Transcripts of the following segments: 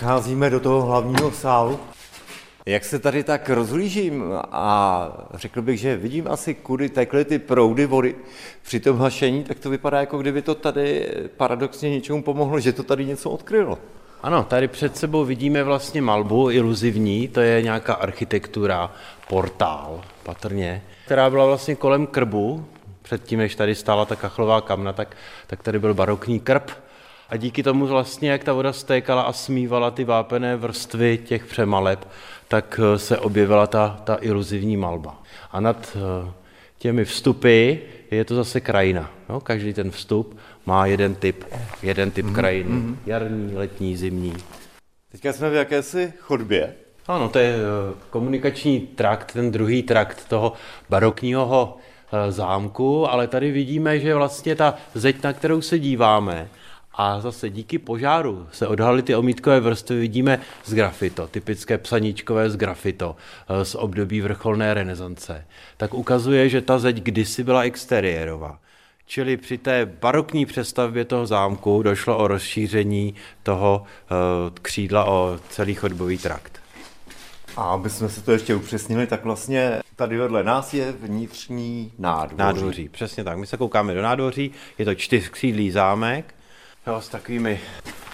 Přicházíme do toho hlavního sálu. Jak se tady tak rozhlížím a řekl bych, že vidím asi, kudy tekly ty proudy vody při tom hašení, tak to vypadá, jako kdyby to tady paradoxně něčemu pomohlo, že to tady něco odkrylo. Ano, tady před sebou vidíme vlastně malbu iluzivní, to je nějaká architektura, portál patrně, která byla vlastně kolem krbu, předtím, než tady stála ta kachlová kamna, tak, tak tady byl barokní krb, a díky tomu vlastně, jak ta voda stékala a smívala ty vápené vrstvy těch přemaleb, tak eh, se objevila ta, ta iluzivní malba. A nad eh, těmi vstupy je to zase krajina. No, každý ten vstup má jeden typ, jeden typ mm-hmm. krajiny. Mm-hmm. Jarní, letní, zimní. Teďka jsme v jakési chodbě. Ano, to je eh, komunikační trakt, ten druhý trakt toho barokního zámku, ale tady vidíme, že vlastně ta zeď, na kterou se díváme, a zase díky požáru se odhalily ty omítkové vrstvy, vidíme z grafito, typické psaníčkové z grafito eh, z období vrcholné renesance. Tak ukazuje, že ta zeď kdysi byla exteriérová. Čili při té barokní přestavbě toho zámku došlo o rozšíření toho uh, křídla o celý chodbový trakt. A aby jsme se to ještě upřesnili, tak vlastně tady vedle nás je vnitřní nádvoří. Nádvoří, přesně tak. My se koukáme do nádvoří, je to čtyřkřídlý zámek, Jo, s takovými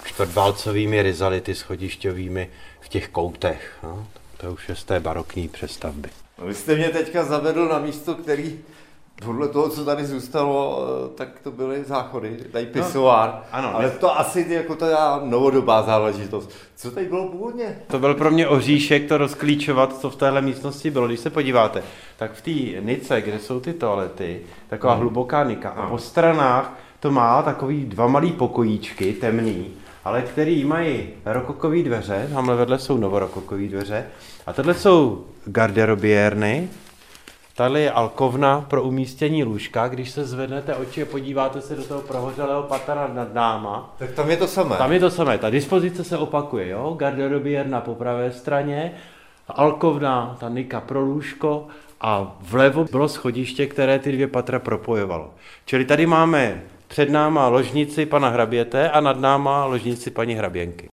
čtvrtválcovými rizality schodišťovými v těch koutech. No. To už je z té barokní přestavby. No, vy jste mě teďka zavedl na místo, který podle toho, co tady zůstalo, eh, tak to byly záchody, tady pisoár. No, ano, ale to asi jako ta novodobá záležitost. Co tady bylo původně? To byl pro mě oříšek to rozklíčovat, co v téhle místnosti bylo. Když se podíváte, tak v té nice, kde jsou ty toalety, taková hmm. hluboká nika. A po stranách to má takový dva malý pokojíčky, temný, ale který mají rokokové dveře, tamhle vedle jsou novorokokové dveře, a tohle jsou garderobiérny, Tady je alkovna pro umístění lůžka. Když se zvednete oči a podíváte se do toho prohořelého patra nad náma, tak tam je to samé. Tam je to samé. Ta dispozice se opakuje. Jo? Garderobiérna po pravé straně, alkovna, ta nika pro lůžko a vlevo bylo schodiště, které ty dvě patra propojovalo. Čili tady máme před náma ložnici pana hraběte a nad náma ložnici paní hraběnky.